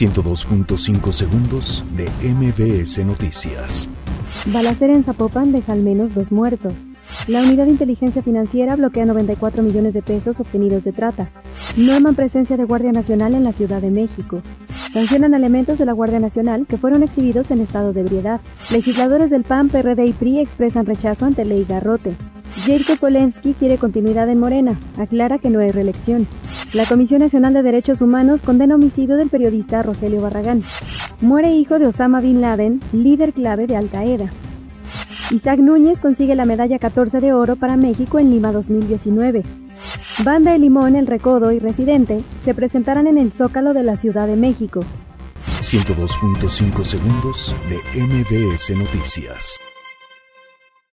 102.5 segundos de MBS Noticias. Balacera en Zapopan deja al menos dos muertos. La Unidad de Inteligencia Financiera bloquea 94 millones de pesos obtenidos de trata. Norman presencia de Guardia Nacional en la Ciudad de México. Sancionan elementos de la Guardia Nacional que fueron exhibidos en estado de ebriedad. Legisladores del PAN, PRD y PRI expresan rechazo ante ley Garrote. Jacob Polensky quiere continuidad en Morena. Aclara que no hay reelección. La Comisión Nacional de Derechos Humanos condena homicidio del periodista Rogelio Barragán. Muere hijo de Osama Bin Laden, líder clave de Al Qaeda. Isaac Núñez consigue la medalla 14 de oro para México en Lima 2019. Banda de Limón, El Recodo y Residente se presentarán en el Zócalo de la Ciudad de México. 102.5 segundos de MBS Noticias.